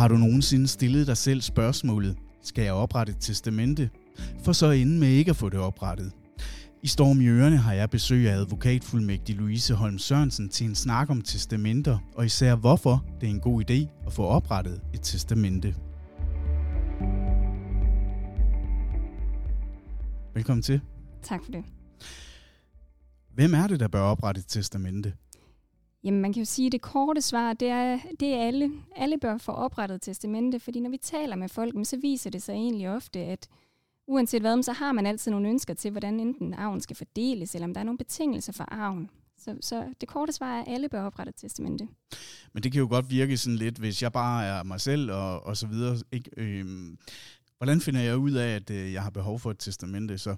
Har du nogensinde stillet dig selv spørgsmålet, skal jeg oprette et testamente? For så ende med ikke at få det oprettet. I Storm i Ørene har jeg besøg af advokatfuldmægtig Louise Holm Sørensen til en snak om testamenter, og især hvorfor det er en god idé at få oprettet et testamente. Velkommen til. Tak for det. Hvem er det, der bør oprette et testamente? Jamen, man kan jo sige, at det korte svar, det er, det er alle. Alle bør få oprettet testamente, fordi når vi taler med folk, så viser det sig egentlig ofte, at uanset hvad, så har man altid nogle ønsker til, hvordan enten arven skal fordeles, eller om der er nogle betingelser for arven. Så, så det korte svar er, at alle bør oprette et testamente. Men det kan jo godt virke sådan lidt, hvis jeg bare er mig selv og, og så videre. Ikke? Øhm, hvordan finder jeg ud af, at øh, jeg har behov for et testamente så?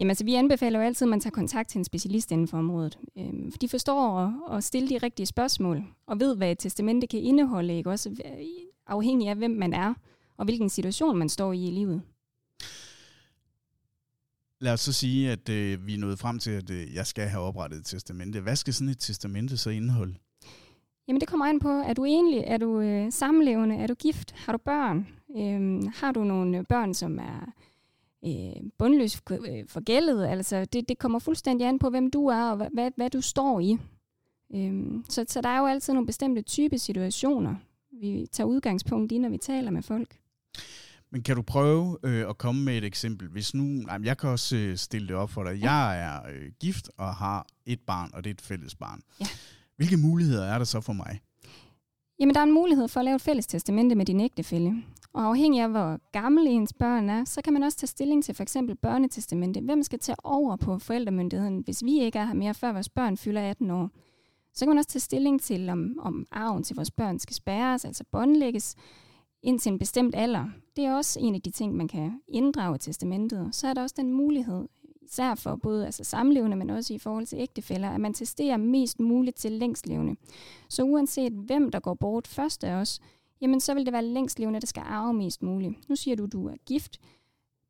Jamen altså, vi anbefaler jo altid, at man tager kontakt til en specialist inden for området. Øhm, for de forstår at, at stille de rigtige spørgsmål, og ved, hvad et testamente kan indeholde, ikke? også afhængig af, hvem man er, og hvilken situation man står i i livet. Lad os så sige, at øh, vi er nået frem til, at øh, jeg skal have oprettet et testamente. Hvad skal sådan et testamente så indeholde? Jamen det kommer an på, er du egentlig, er du øh, samlevende, er du gift, har du børn, øh, har du nogle børn, som er øh, bundløs øh, forgældet. Altså, det, det kommer fuldstændig an på, hvem du er og hvad, hvad, hvad du står i. Øhm, så, så der er jo altid nogle bestemte type situationer, vi tager udgangspunkt i, når vi taler med folk. Men kan du prøve øh, at komme med et eksempel? Hvis nu, jamen, jeg kan også øh, stille det op for dig. Ja. Jeg er øh, gift og har et barn, og det er et fælles barn. Ja. Hvilke muligheder er der så for mig? Jamen, der er en mulighed for at lave et fælles testamente med din ægtefælle. Og afhængig af, hvor gammel ens børn er, så kan man også tage stilling til for eksempel børnetestamente. Hvem skal tage over på forældremyndigheden, hvis vi ikke er her mere, før vores børn fylder 18 år? Så kan man også tage stilling til, om, om arven til vores børn skal spærres, altså båndlægges, indtil en bestemt alder. Det er også en af de ting, man kan inddrage i testamentet. Så er der også den mulighed, især for både altså samlevende, men også i forhold til ægtefæller, at man testerer mest muligt til længstlevende. Så uanset hvem der går bort først af os, jamen så vil det være længstlevende, der skal arve mest muligt. Nu siger du, du er gift.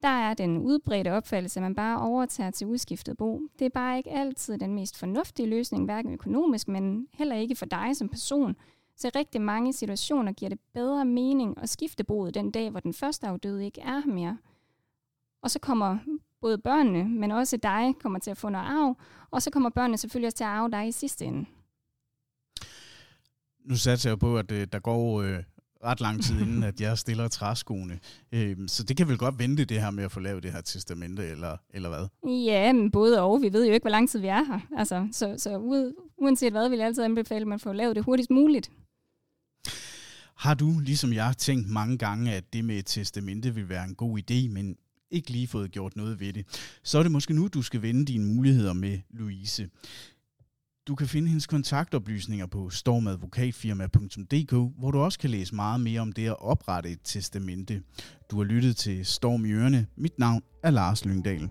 Der er den udbredte opfattelse, at man bare overtager til udskiftet bo. Det er bare ikke altid den mest fornuftige løsning, hverken økonomisk, men heller ikke for dig som person. Så i rigtig mange situationer giver det bedre mening at skifte boet den dag, hvor den første afdøde ikke er her mere. Og så kommer både børnene, men også dig, kommer til at få noget arv, og så kommer børnene selvfølgelig også til at arve dig i sidste ende. Nu satser jeg på, at øh, der går øh, ret lang tid inden, at jeg stiller træskoene. Øhm, så det kan vel godt vente det her med at få lavet det her testamente, eller, eller hvad? Ja, men både og. Vi ved jo ikke, hvor lang tid vi er her. Altså, så så uanset hvad, vil jeg altid anbefale, at man får lavet det hurtigst muligt. Har du, ligesom jeg, tænkt mange gange, at det med et testamente vil være en god idé, men ikke lige fået gjort noget ved det, så er det måske nu, du skal vende dine muligheder med Louise. Du kan finde hendes kontaktoplysninger på stormadvokatfirma.dk, hvor du også kan læse meget mere om det at oprette et testamente. Du har lyttet til Storm i Ørene. Mit navn er Lars Lyngdal.